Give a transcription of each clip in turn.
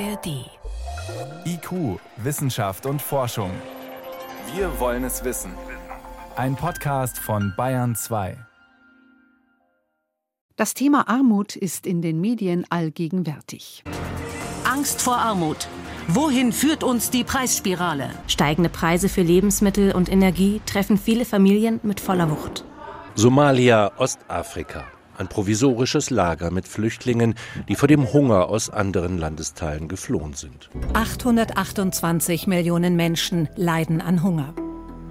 ARD. IQ, Wissenschaft und Forschung. Wir wollen es wissen. Ein Podcast von Bayern 2. Das Thema Armut ist in den Medien allgegenwärtig. Angst vor Armut. Wohin führt uns die Preisspirale? Steigende Preise für Lebensmittel und Energie treffen viele Familien mit voller Wucht. Somalia, Ostafrika. Ein provisorisches Lager mit Flüchtlingen, die vor dem Hunger aus anderen Landesteilen geflohen sind. 828 Millionen Menschen leiden an Hunger.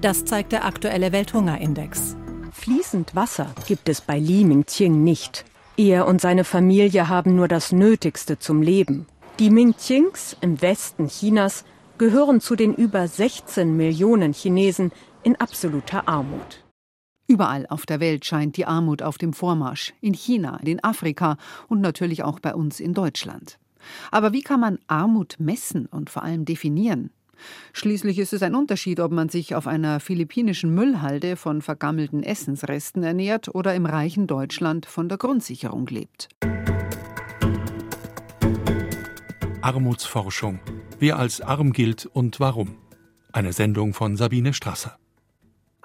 Das zeigt der aktuelle Welthungerindex. Fließend Wasser gibt es bei Li Mingqing nicht. Er und seine Familie haben nur das Nötigste zum Leben. Die Mingqings im Westen Chinas gehören zu den über 16 Millionen Chinesen in absoluter Armut. Überall auf der Welt scheint die Armut auf dem Vormarsch. In China, in Afrika und natürlich auch bei uns in Deutschland. Aber wie kann man Armut messen und vor allem definieren? Schließlich ist es ein Unterschied, ob man sich auf einer philippinischen Müllhalde von vergammelten Essensresten ernährt oder im reichen Deutschland von der Grundsicherung lebt. Armutsforschung. Wer als arm gilt und warum. Eine Sendung von Sabine Strasser.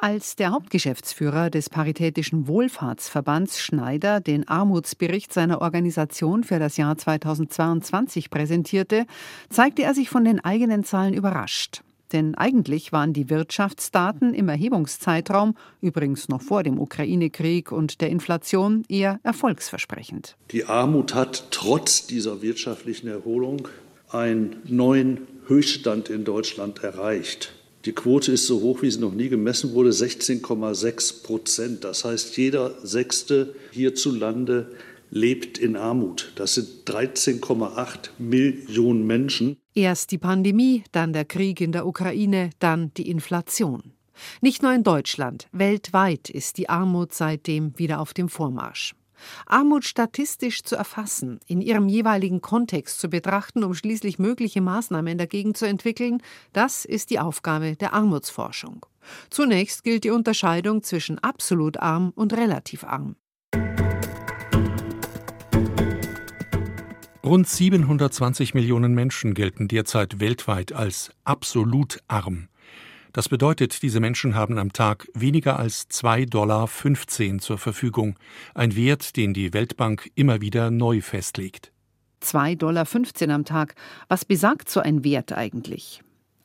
Als der Hauptgeschäftsführer des Paritätischen Wohlfahrtsverbands Schneider den Armutsbericht seiner Organisation für das Jahr 2022 präsentierte, zeigte er sich von den eigenen Zahlen überrascht. Denn eigentlich waren die Wirtschaftsdaten im Erhebungszeitraum, übrigens noch vor dem Ukraine-Krieg und der Inflation, eher erfolgsversprechend. Die Armut hat trotz dieser wirtschaftlichen Erholung einen neuen Höchststand in Deutschland erreicht. Die Quote ist so hoch, wie sie noch nie gemessen wurde, 16,6 Prozent. Das heißt, jeder Sechste hierzulande lebt in Armut. Das sind 13,8 Millionen Menschen. Erst die Pandemie, dann der Krieg in der Ukraine, dann die Inflation. Nicht nur in Deutschland, weltweit ist die Armut seitdem wieder auf dem Vormarsch. Armut statistisch zu erfassen, in ihrem jeweiligen Kontext zu betrachten, um schließlich mögliche Maßnahmen dagegen zu entwickeln, das ist die Aufgabe der Armutsforschung. Zunächst gilt die Unterscheidung zwischen absolut arm und relativ arm. Rund 720 Millionen Menschen gelten derzeit weltweit als absolut arm. Das bedeutet, diese Menschen haben am Tag weniger als 2,15 Dollar zur Verfügung, ein Wert, den die Weltbank immer wieder neu festlegt. 2,15 Dollar am Tag. Was besagt so ein Wert eigentlich?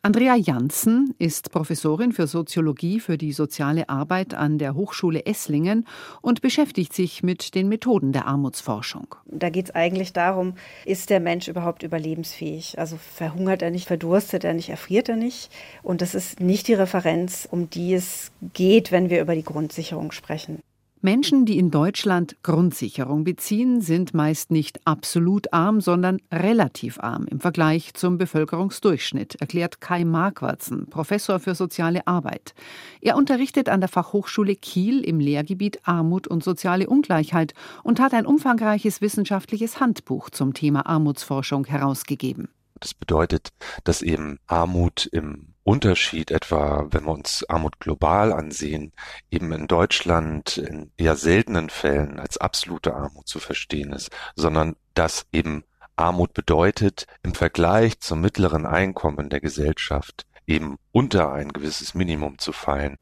Andrea Janssen ist Professorin für Soziologie für die soziale Arbeit an der Hochschule Esslingen und beschäftigt sich mit den Methoden der Armutsforschung. Da geht es eigentlich darum, ist der Mensch überhaupt überlebensfähig? Also verhungert er nicht, verdurstet er nicht, erfriert er nicht? Und das ist nicht die Referenz, um die es geht, wenn wir über die Grundsicherung sprechen. Menschen, die in Deutschland Grundsicherung beziehen, sind meist nicht absolut arm, sondern relativ arm im Vergleich zum Bevölkerungsdurchschnitt, erklärt Kai Marquartzen, Professor für soziale Arbeit. Er unterrichtet an der Fachhochschule Kiel im Lehrgebiet Armut und soziale Ungleichheit und hat ein umfangreiches wissenschaftliches Handbuch zum Thema Armutsforschung herausgegeben. Das bedeutet, dass eben Armut im Unterschied etwa, wenn wir uns Armut global ansehen, eben in Deutschland in eher seltenen Fällen als absolute Armut zu verstehen ist, sondern dass eben Armut bedeutet, im Vergleich zum mittleren Einkommen der Gesellschaft eben unter ein gewisses Minimum zu fallen.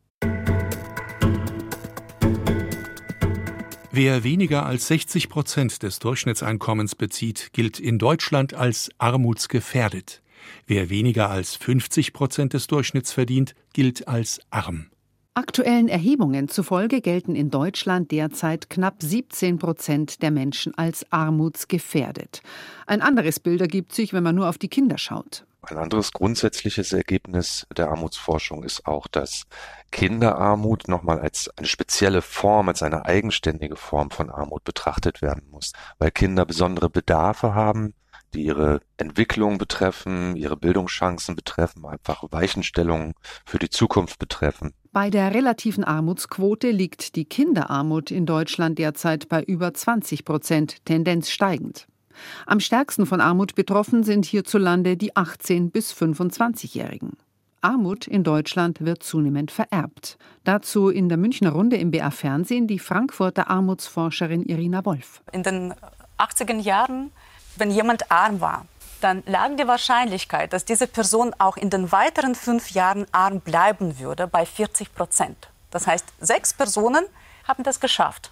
Wer weniger als 60 Prozent des Durchschnittseinkommens bezieht, gilt in Deutschland als armutsgefährdet. Wer weniger als 50 Prozent des Durchschnitts verdient, gilt als arm. Aktuellen Erhebungen zufolge gelten in Deutschland derzeit knapp 17 Prozent der Menschen als armutsgefährdet. Ein anderes Bild ergibt sich, wenn man nur auf die Kinder schaut. Ein anderes grundsätzliches Ergebnis der Armutsforschung ist auch, dass Kinderarmut nochmal als eine spezielle Form, als eine eigenständige Form von Armut betrachtet werden muss, weil Kinder besondere Bedarfe haben, die ihre Entwicklung betreffen, ihre Bildungschancen betreffen, einfach Weichenstellungen für die Zukunft betreffen. Bei der relativen Armutsquote liegt die Kinderarmut in Deutschland derzeit bei über 20 Prozent, Tendenz steigend. Am stärksten von Armut betroffen sind hierzulande die 18- bis 25-Jährigen. Armut in Deutschland wird zunehmend vererbt. Dazu in der Münchner Runde im BR Fernsehen die Frankfurter Armutsforscherin Irina Wolf. In den 80er Jahren wenn jemand arm war, dann lag die Wahrscheinlichkeit, dass diese Person auch in den weiteren fünf Jahren arm bleiben würde, bei 40 Prozent. Das heißt, sechs Personen haben das geschafft.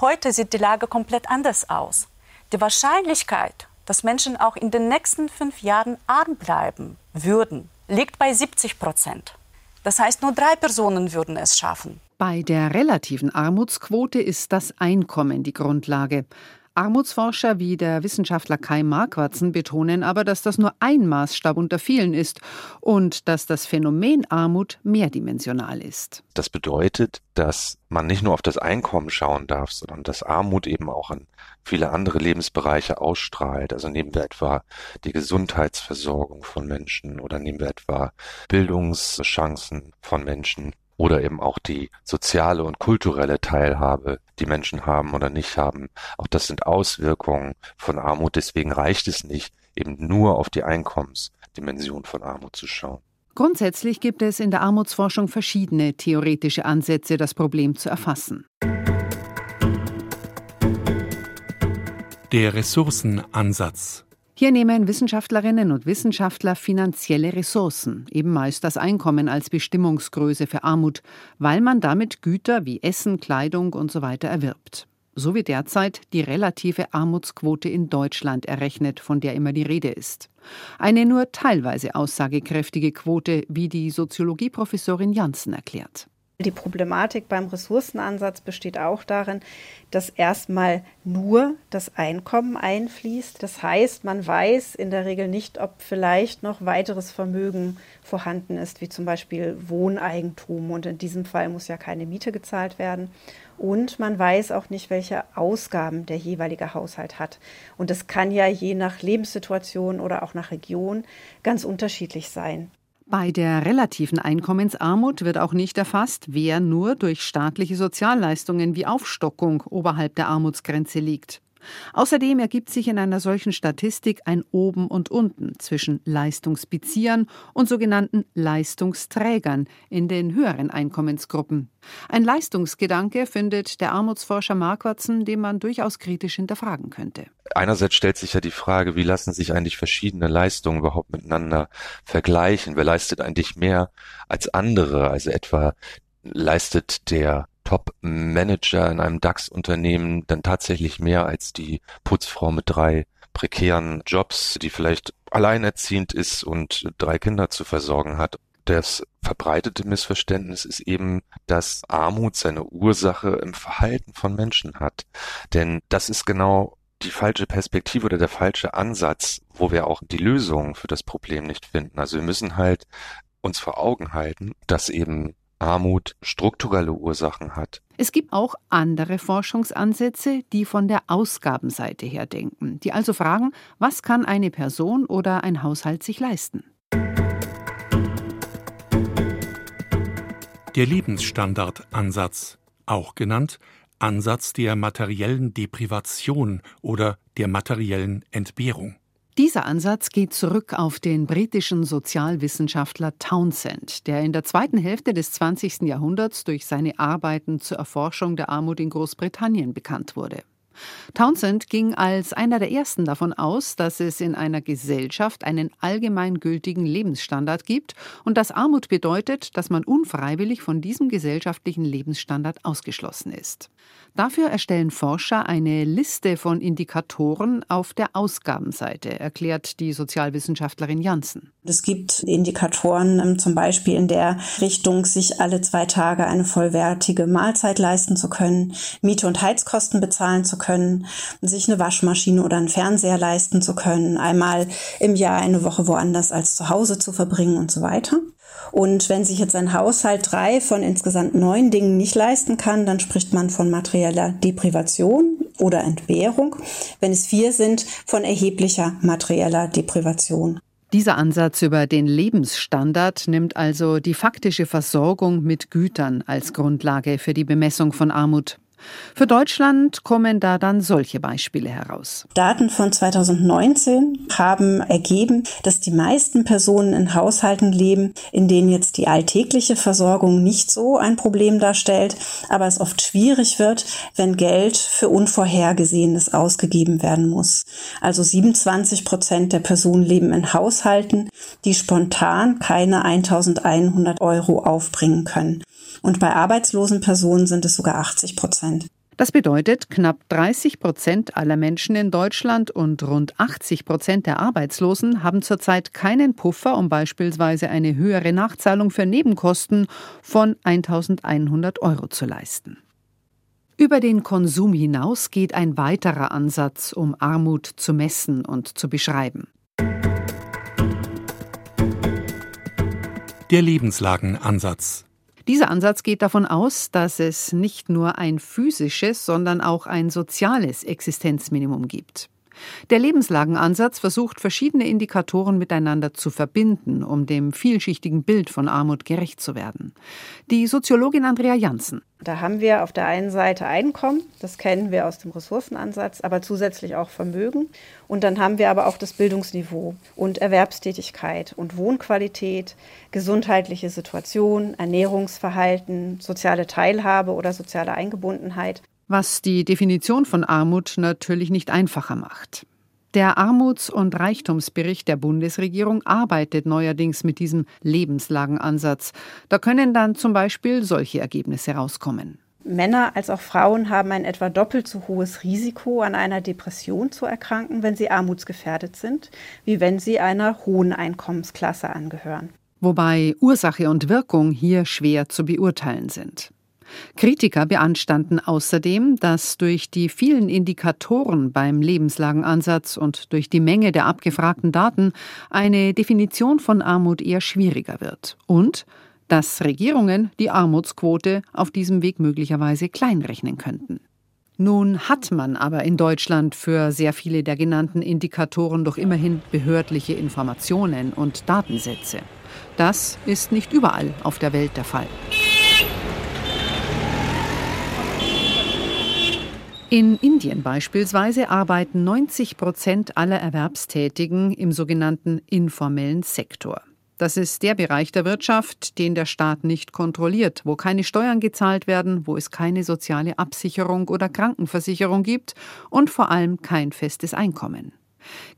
Heute sieht die Lage komplett anders aus. Die Wahrscheinlichkeit, dass Menschen auch in den nächsten fünf Jahren arm bleiben würden, liegt bei 70 Prozent. Das heißt, nur drei Personen würden es schaffen. Bei der relativen Armutsquote ist das Einkommen die Grundlage. Armutsforscher wie der Wissenschaftler Kai Marquartzen betonen aber, dass das nur ein Maßstab unter vielen ist und dass das Phänomen Armut mehrdimensional ist. Das bedeutet, dass man nicht nur auf das Einkommen schauen darf, sondern dass Armut eben auch in viele andere Lebensbereiche ausstrahlt. Also nehmen wir etwa die Gesundheitsversorgung von Menschen oder nehmen wir etwa Bildungschancen von Menschen oder eben auch die soziale und kulturelle Teilhabe, die Menschen haben oder nicht haben. Auch das sind Auswirkungen von Armut. Deswegen reicht es nicht, eben nur auf die Einkommensdimension von Armut zu schauen. Grundsätzlich gibt es in der Armutsforschung verschiedene theoretische Ansätze, das Problem zu erfassen. Der Ressourcenansatz hier nehmen Wissenschaftlerinnen und Wissenschaftler finanzielle Ressourcen, eben meist das Einkommen als Bestimmungsgröße für Armut, weil man damit Güter wie Essen, Kleidung usw. So erwirbt. So wie derzeit die relative Armutsquote in Deutschland errechnet, von der immer die Rede ist. Eine nur teilweise aussagekräftige Quote, wie die Soziologieprofessorin Janssen erklärt. Die Problematik beim Ressourcenansatz besteht auch darin, dass erstmal nur das Einkommen einfließt. Das heißt, man weiß in der Regel nicht, ob vielleicht noch weiteres Vermögen vorhanden ist, wie zum Beispiel Wohneigentum. Und in diesem Fall muss ja keine Miete gezahlt werden. Und man weiß auch nicht, welche Ausgaben der jeweilige Haushalt hat. Und das kann ja je nach Lebenssituation oder auch nach Region ganz unterschiedlich sein. Bei der relativen Einkommensarmut wird auch nicht erfasst, wer nur durch staatliche Sozialleistungen wie Aufstockung oberhalb der Armutsgrenze liegt. Außerdem ergibt sich in einer solchen Statistik ein Oben und Unten zwischen Leistungsbeziehern und sogenannten Leistungsträgern in den höheren Einkommensgruppen. Ein Leistungsgedanke findet der Armutsforscher Marquartzen, den man durchaus kritisch hinterfragen könnte. Einerseits stellt sich ja die Frage, wie lassen sich eigentlich verschiedene Leistungen überhaupt miteinander vergleichen? Wer leistet eigentlich mehr als andere? Also etwa leistet der Top-Manager in einem DAX-Unternehmen dann tatsächlich mehr als die Putzfrau mit drei prekären Jobs, die vielleicht alleinerziehend ist und drei Kinder zu versorgen hat. Das verbreitete Missverständnis ist eben, dass Armut seine Ursache im Verhalten von Menschen hat. Denn das ist genau die falsche Perspektive oder der falsche Ansatz, wo wir auch die Lösung für das Problem nicht finden. Also wir müssen halt uns vor Augen halten, dass eben Armut strukturelle Ursachen hat. Es gibt auch andere Forschungsansätze, die von der Ausgabenseite her denken, die also fragen, was kann eine Person oder ein Haushalt sich leisten? Der Lebensstandardansatz, auch genannt Ansatz der materiellen Deprivation oder der materiellen Entbehrung. Dieser Ansatz geht zurück auf den britischen Sozialwissenschaftler Townsend, der in der zweiten Hälfte des 20. Jahrhunderts durch seine Arbeiten zur Erforschung der Armut in Großbritannien bekannt wurde. Townsend ging als einer der ersten davon aus, dass es in einer Gesellschaft einen allgemeingültigen Lebensstandard gibt und dass Armut bedeutet, dass man unfreiwillig von diesem gesellschaftlichen Lebensstandard ausgeschlossen ist. Dafür erstellen Forscher eine Liste von Indikatoren auf der Ausgabenseite, erklärt die Sozialwissenschaftlerin Janssen. Es gibt Indikatoren ähm, zum Beispiel in der Richtung, sich alle zwei Tage eine vollwertige Mahlzeit leisten zu können, Miete und Heizkosten bezahlen zu können, sich eine Waschmaschine oder einen Fernseher leisten zu können, einmal im Jahr eine Woche woanders als zu Hause zu verbringen und so weiter. Und wenn sich jetzt ein Haushalt drei von insgesamt neun Dingen nicht leisten kann, dann spricht man von materieller Deprivation oder Entbehrung. Wenn es vier sind, von erheblicher materieller Deprivation. Dieser Ansatz über den Lebensstandard nimmt also die faktische Versorgung mit Gütern als Grundlage für die Bemessung von Armut. Für Deutschland kommen da dann solche Beispiele heraus. Daten von 2019 haben ergeben, dass die meisten Personen in Haushalten leben, in denen jetzt die alltägliche Versorgung nicht so ein Problem darstellt, aber es oft schwierig wird, wenn Geld für Unvorhergesehenes ausgegeben werden muss. Also 27 Prozent der Personen leben in Haushalten, die spontan keine 1100 Euro aufbringen können. Und bei arbeitslosen Personen sind es sogar 80 Prozent. Das bedeutet, knapp 30 Prozent aller Menschen in Deutschland und rund 80 Prozent der Arbeitslosen haben zurzeit keinen Puffer, um beispielsweise eine höhere Nachzahlung für Nebenkosten von 1100 Euro zu leisten. Über den Konsum hinaus geht ein weiterer Ansatz, um Armut zu messen und zu beschreiben. Der Lebenslagenansatz. Dieser Ansatz geht davon aus, dass es nicht nur ein physisches, sondern auch ein soziales Existenzminimum gibt. Der Lebenslagenansatz versucht, verschiedene Indikatoren miteinander zu verbinden, um dem vielschichtigen Bild von Armut gerecht zu werden. Die Soziologin Andrea Janssen. Da haben wir auf der einen Seite Einkommen, das kennen wir aus dem Ressourcenansatz, aber zusätzlich auch Vermögen. Und dann haben wir aber auch das Bildungsniveau und Erwerbstätigkeit und Wohnqualität, gesundheitliche Situation, Ernährungsverhalten, soziale Teilhabe oder soziale Eingebundenheit was die Definition von Armut natürlich nicht einfacher macht. Der Armuts- und Reichtumsbericht der Bundesregierung arbeitet neuerdings mit diesem Lebenslagenansatz. Da können dann zum Beispiel solche Ergebnisse rauskommen. Männer als auch Frauen haben ein etwa doppelt so hohes Risiko, an einer Depression zu erkranken, wenn sie armutsgefährdet sind, wie wenn sie einer hohen Einkommensklasse angehören. Wobei Ursache und Wirkung hier schwer zu beurteilen sind. Kritiker beanstanden außerdem, dass durch die vielen Indikatoren beim Lebenslagenansatz und durch die Menge der abgefragten Daten eine Definition von Armut eher schwieriger wird und dass Regierungen die Armutsquote auf diesem Weg möglicherweise kleinrechnen könnten. Nun hat man aber in Deutschland für sehr viele der genannten Indikatoren doch immerhin behördliche Informationen und Datensätze. Das ist nicht überall auf der Welt der Fall. In Indien beispielsweise arbeiten 90 Prozent aller Erwerbstätigen im sogenannten informellen Sektor. Das ist der Bereich der Wirtschaft, den der Staat nicht kontrolliert, wo keine Steuern gezahlt werden, wo es keine soziale Absicherung oder Krankenversicherung gibt und vor allem kein festes Einkommen.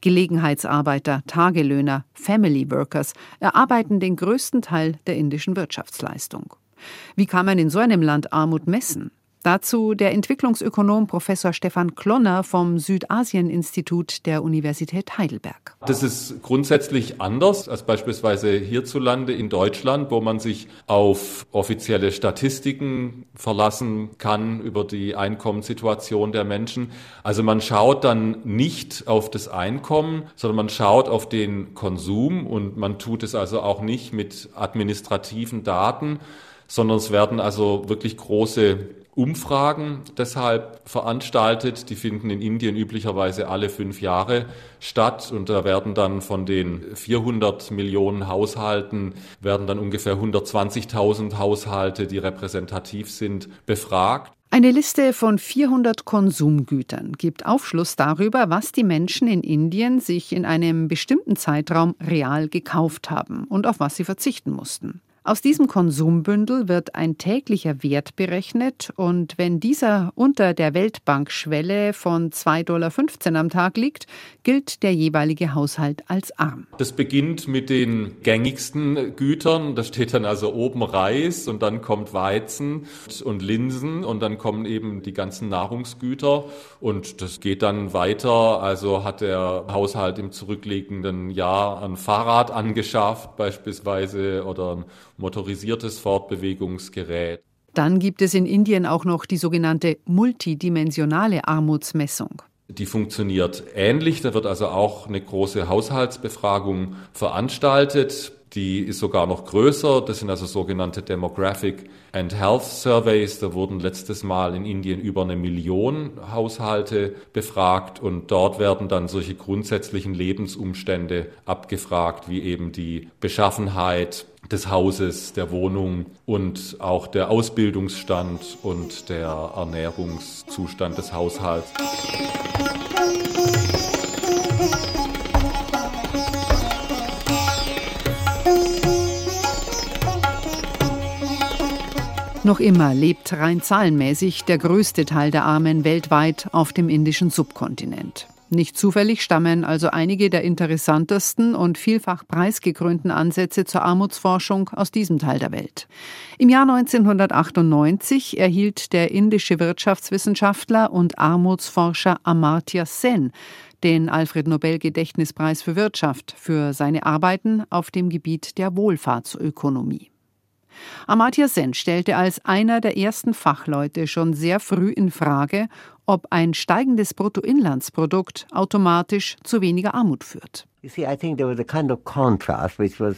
Gelegenheitsarbeiter, Tagelöhner, Family Workers erarbeiten den größten Teil der indischen Wirtschaftsleistung. Wie kann man in so einem Land Armut messen? Dazu der Entwicklungsökonom Professor Stefan Klonner vom Südasien-Institut der Universität Heidelberg. Das ist grundsätzlich anders als beispielsweise hierzulande in Deutschland, wo man sich auf offizielle Statistiken verlassen kann über die Einkommenssituation der Menschen. Also man schaut dann nicht auf das Einkommen, sondern man schaut auf den Konsum und man tut es also auch nicht mit administrativen Daten, sondern es werden also wirklich große Umfragen deshalb veranstaltet. Die finden in Indien üblicherweise alle fünf Jahre statt und da werden dann von den 400 Millionen Haushalten werden dann ungefähr 120.000 Haushalte, die repräsentativ sind, befragt. Eine Liste von 400 Konsumgütern gibt Aufschluss darüber, was die Menschen in Indien sich in einem bestimmten Zeitraum real gekauft haben und auf was sie verzichten mussten. Aus diesem Konsumbündel wird ein täglicher Wert berechnet und wenn dieser unter der Weltbankschwelle von 2,15 Dollar am Tag liegt, gilt der jeweilige Haushalt als arm. Das beginnt mit den gängigsten Gütern. Da steht dann also oben Reis und dann kommt Weizen und Linsen und dann kommen eben die ganzen Nahrungsgüter und das geht dann weiter. Also hat der Haushalt im zurückliegenden Jahr ein Fahrrad angeschafft beispielsweise oder ein motorisiertes Fortbewegungsgerät. Dann gibt es in Indien auch noch die sogenannte multidimensionale Armutsmessung. Die funktioniert ähnlich. Da wird also auch eine große Haushaltsbefragung veranstaltet. Die ist sogar noch größer. Das sind also sogenannte Demographic and Health Surveys. Da wurden letztes Mal in Indien über eine Million Haushalte befragt und dort werden dann solche grundsätzlichen Lebensumstände abgefragt, wie eben die Beschaffenheit, des Hauses, der Wohnung und auch der Ausbildungsstand und der Ernährungszustand des Haushalts. Noch immer lebt rein zahlenmäßig der größte Teil der Armen weltweit auf dem indischen Subkontinent. Nicht zufällig stammen also einige der interessantesten und vielfach preisgekrönten Ansätze zur Armutsforschung aus diesem Teil der Welt. Im Jahr 1998 erhielt der indische Wirtschaftswissenschaftler und Armutsforscher Amartya Sen den Alfred Nobel Gedächtnispreis für Wirtschaft für seine Arbeiten auf dem Gebiet der Wohlfahrtsökonomie. Amartya Sen stellte als einer der ersten Fachleute schon sehr früh in Frage, ob ein steigendes Bruttoinlandsprodukt automatisch zu weniger Armut führt. You see, I think there was a kind of contrast which was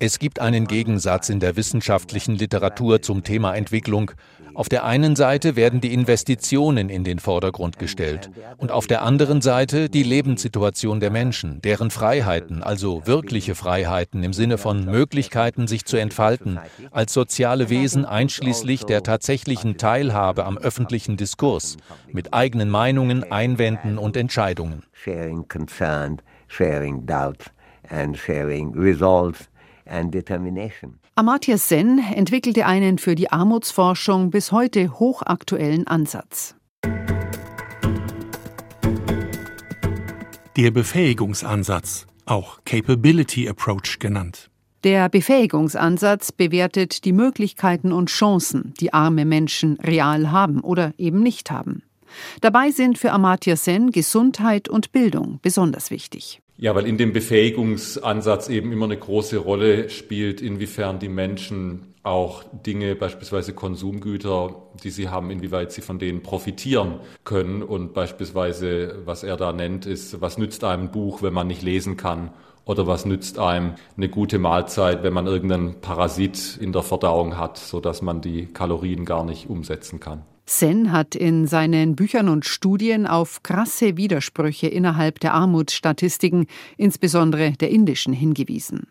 es gibt einen Gegensatz in der wissenschaftlichen Literatur zum Thema Entwicklung. Auf der einen Seite werden die Investitionen in den Vordergrund gestellt und auf der anderen Seite die Lebenssituation der Menschen, deren Freiheiten, also wirkliche Freiheiten im Sinne von Möglichkeiten, sich zu entfalten, als soziale Wesen einschließlich der tatsächlichen Teilhabe am öffentlichen Diskurs, mit eigenen Meinungen, Einwänden und Entscheidungen. Sharing doubts and sharing results and determination. Amartya Sen entwickelte einen für die Armutsforschung bis heute hochaktuellen Ansatz. Der Befähigungsansatz, auch Capability Approach genannt. Der Befähigungsansatz bewertet die Möglichkeiten und Chancen, die arme Menschen real haben oder eben nicht haben. Dabei sind für Amartya Sen Gesundheit und Bildung besonders wichtig. Ja, weil in dem Befähigungsansatz eben immer eine große Rolle spielt, inwiefern die Menschen auch Dinge, beispielsweise Konsumgüter, die sie haben, inwieweit sie von denen profitieren können. Und beispielsweise, was er da nennt, ist, was nützt einem ein Buch, wenn man nicht lesen kann? Oder was nützt einem eine gute Mahlzeit, wenn man irgendeinen Parasit in der Verdauung hat, sodass man die Kalorien gar nicht umsetzen kann? Sen hat in seinen Büchern und Studien auf krasse Widersprüche innerhalb der Armutsstatistiken, insbesondere der indischen, hingewiesen.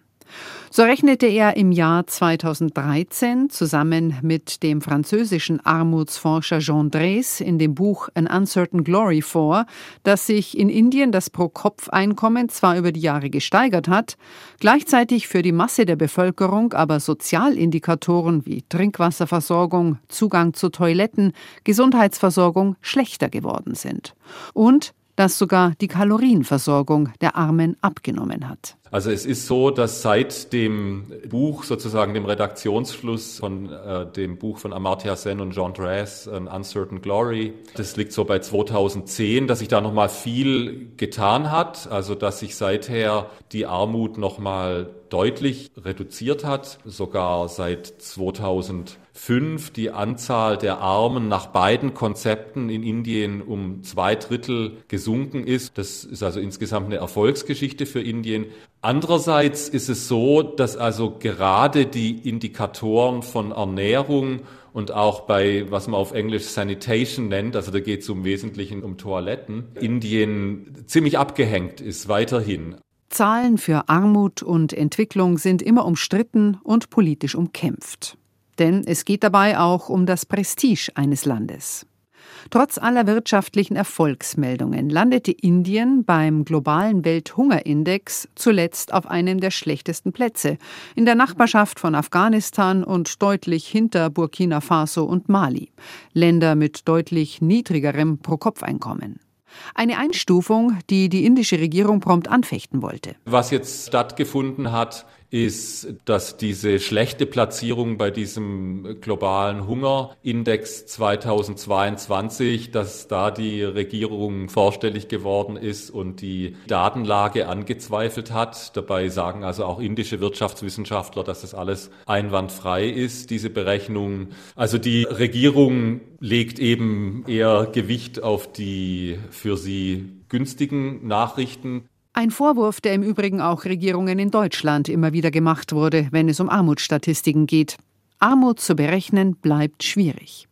So rechnete er im Jahr 2013 zusammen mit dem französischen Armutsforscher Jean Drès in dem Buch An Uncertain Glory vor, dass sich in Indien das Pro-Kopf-Einkommen zwar über die Jahre gesteigert hat, gleichzeitig für die Masse der Bevölkerung aber Sozialindikatoren wie Trinkwasserversorgung, Zugang zu Toiletten, Gesundheitsversorgung schlechter geworden sind. Und dass sogar die Kalorienversorgung der Armen abgenommen hat. Also es ist so, dass seit dem Buch, sozusagen dem Redaktionsschluss von äh, dem Buch von Amartya Sen und Jean Dress, An Uncertain Glory, das liegt so bei 2010, dass sich da nochmal viel getan hat, also dass sich seither die Armut nochmal deutlich reduziert hat, sogar seit 2005 die Anzahl der Armen nach beiden Konzepten in Indien um zwei Drittel gesunken ist. Das ist also insgesamt eine Erfolgsgeschichte für Indien. Andererseits ist es so, dass also gerade die Indikatoren von Ernährung und auch bei, was man auf Englisch Sanitation nennt, also da geht es im Wesentlichen um Toiletten, Indien ziemlich abgehängt ist weiterhin. Zahlen für Armut und Entwicklung sind immer umstritten und politisch umkämpft. Denn es geht dabei auch um das Prestige eines Landes. Trotz aller wirtschaftlichen Erfolgsmeldungen landete Indien beim globalen Welthungerindex zuletzt auf einem der schlechtesten Plätze, in der Nachbarschaft von Afghanistan und deutlich hinter Burkina Faso und Mali, Länder mit deutlich niedrigerem Pro-Kopf-Einkommen. Eine Einstufung, die die indische Regierung prompt anfechten wollte. Was jetzt stattgefunden hat, ist, dass diese schlechte Platzierung bei diesem globalen Hungerindex 2022, dass da die Regierung vorstellig geworden ist und die Datenlage angezweifelt hat. Dabei sagen also auch indische Wirtschaftswissenschaftler, dass das alles einwandfrei ist, diese Berechnung. Also die Regierung legt eben eher Gewicht auf die für sie günstigen Nachrichten. Ein Vorwurf, der im Übrigen auch Regierungen in Deutschland immer wieder gemacht wurde, wenn es um Armutsstatistiken geht. Armut zu berechnen bleibt schwierig.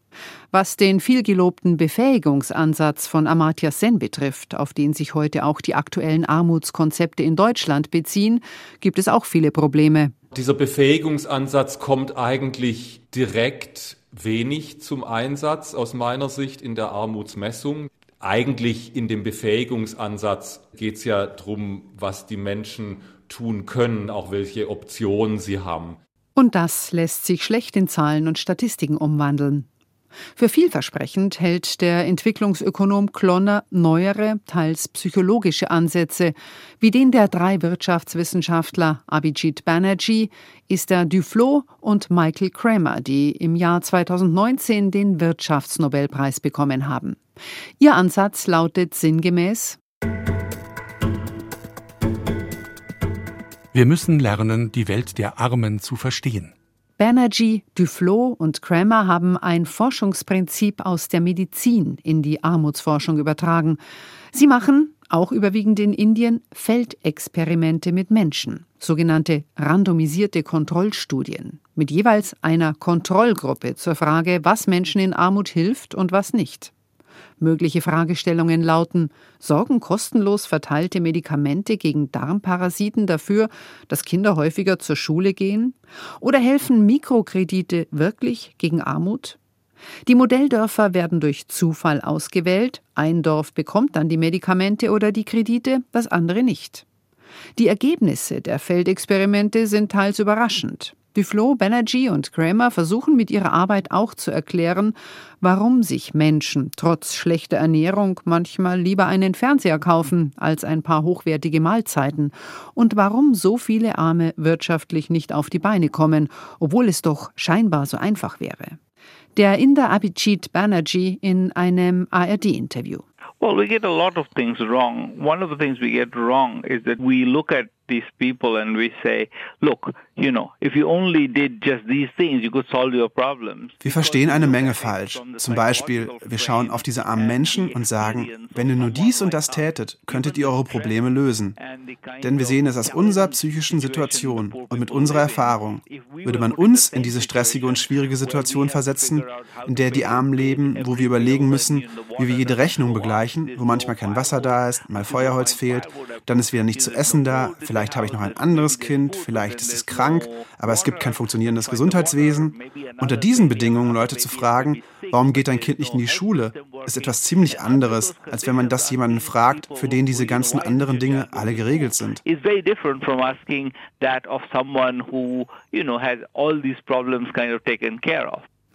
Was den vielgelobten Befähigungsansatz von Amartya Sen betrifft, auf den sich heute auch die aktuellen Armutskonzepte in Deutschland beziehen, gibt es auch viele Probleme. Dieser Befähigungsansatz kommt eigentlich direkt wenig zum Einsatz aus meiner Sicht in der Armutsmessung. Eigentlich in dem Befähigungsansatz geht es ja darum, was die Menschen tun können, auch welche Optionen sie haben. Und das lässt sich schlecht in Zahlen und Statistiken umwandeln. Für vielversprechend hält der Entwicklungsökonom Klonner neuere, teils psychologische Ansätze, wie den der drei Wirtschaftswissenschaftler Abhijit Banerjee, Esther Duflo und Michael Kramer, die im Jahr 2019 den Wirtschaftsnobelpreis bekommen haben. Ihr Ansatz lautet sinngemäß Wir müssen lernen, die Welt der Armen zu verstehen. Banerjee, Duflo und Kramer haben ein Forschungsprinzip aus der Medizin in die Armutsforschung übertragen. Sie machen, auch überwiegend in Indien, Feldexperimente mit Menschen, sogenannte randomisierte Kontrollstudien, mit jeweils einer Kontrollgruppe zur Frage, was Menschen in Armut hilft und was nicht. Mögliche Fragestellungen lauten Sorgen kostenlos verteilte Medikamente gegen Darmparasiten dafür, dass Kinder häufiger zur Schule gehen? Oder helfen Mikrokredite wirklich gegen Armut? Die Modelldörfer werden durch Zufall ausgewählt, ein Dorf bekommt dann die Medikamente oder die Kredite, das andere nicht. Die Ergebnisse der Feldexperimente sind teils überraschend. Duflo, Banerjee und Kramer versuchen mit ihrer Arbeit auch zu erklären, warum sich Menschen trotz schlechter Ernährung manchmal lieber einen Fernseher kaufen als ein paar hochwertige Mahlzeiten und warum so viele Arme wirtschaftlich nicht auf die Beine kommen, obwohl es doch scheinbar so einfach wäre. Der Inder Abhijit Banerjee in einem ARD-Interview. Well, we get a lot of things wrong. One of the things we get wrong is that we look at these people and we say, look, you know, if you only did just these things, you could solve your problems. Wir verstehen eine Menge falsch. Zum Beispiel, wir schauen auf diese armen Menschen und sagen, wenn ihr nur dies und das tätet, könntet ihr eure Probleme lösen. Denn wir sehen es aus unserer psychischen Situation und mit unserer Erfahrung. Würde man uns in diese stressige und schwierige Situation versetzen, in der die Armen leben, wo wir überlegen müssen, wie wir jede Rechnung begleichen, wo manchmal kein Wasser da ist, mal Feuerholz fehlt, dann ist wieder nichts zu essen da, vielleicht habe ich noch ein anderes Kind, vielleicht ist es krank, aber es gibt kein funktionierendes Gesundheitswesen. Unter diesen Bedingungen Leute zu fragen, warum geht dein Kind nicht in die Schule, ist etwas ziemlich anderes, als wenn man das jemanden fragt, für den diese ganzen anderen Dinge alle geregelt sind.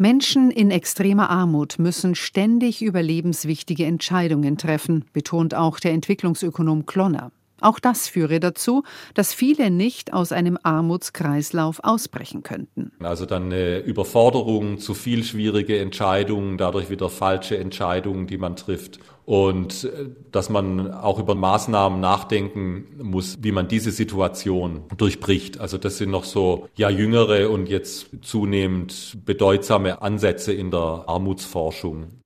Menschen in extremer Armut müssen ständig überlebenswichtige Entscheidungen treffen, betont auch der Entwicklungsökonom Klonner. Auch das führe dazu, dass viele nicht aus einem Armutskreislauf ausbrechen könnten. Also dann eine Überforderung, zu viel schwierige Entscheidungen, dadurch wieder falsche Entscheidungen, die man trifft. Und äh, dass man auch über Maßnahmen nachdenken muss, wie man diese Situation durchbricht. Also das sind noch so ja jüngere und jetzt zunehmend bedeutsame Ansätze in der Armutsforschung.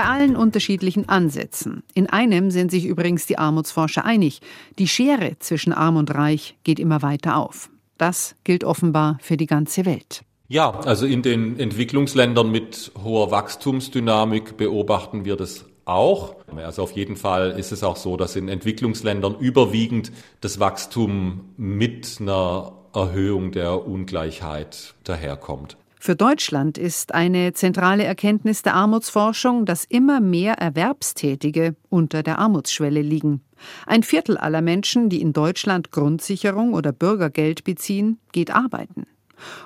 Bei allen unterschiedlichen Ansätzen. In einem sind sich übrigens die Armutsforscher einig. Die Schere zwischen Arm und Reich geht immer weiter auf. Das gilt offenbar für die ganze Welt. Ja, also in den Entwicklungsländern mit hoher Wachstumsdynamik beobachten wir das auch. Also auf jeden Fall ist es auch so, dass in Entwicklungsländern überwiegend das Wachstum mit einer Erhöhung der Ungleichheit daherkommt. Für Deutschland ist eine zentrale Erkenntnis der Armutsforschung, dass immer mehr Erwerbstätige unter der Armutsschwelle liegen. Ein Viertel aller Menschen, die in Deutschland Grundsicherung oder Bürgergeld beziehen, geht arbeiten.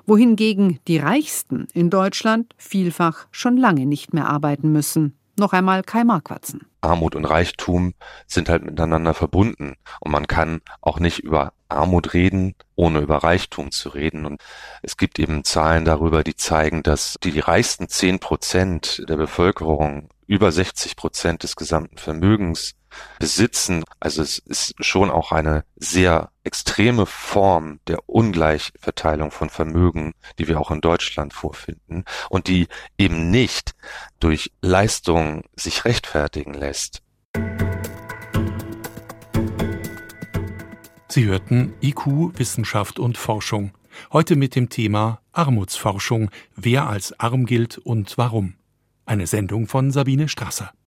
Wohingegen die Reichsten in Deutschland vielfach schon lange nicht mehr arbeiten müssen. Noch einmal Kai Marquartzen. Armut und Reichtum sind halt miteinander verbunden und man kann auch nicht über Armut reden, ohne über Reichtum zu reden. Und es gibt eben Zahlen darüber, die zeigen, dass die reichsten zehn Prozent der Bevölkerung über 60 Prozent des gesamten Vermögens besitzen. Also es ist schon auch eine sehr extreme Form der Ungleichverteilung von Vermögen, die wir auch in Deutschland vorfinden und die eben nicht durch Leistung sich rechtfertigen lässt. Sie hörten IQ, Wissenschaft und Forschung. Heute mit dem Thema Armutsforschung, wer als arm gilt und warum. Eine Sendung von Sabine Strasser.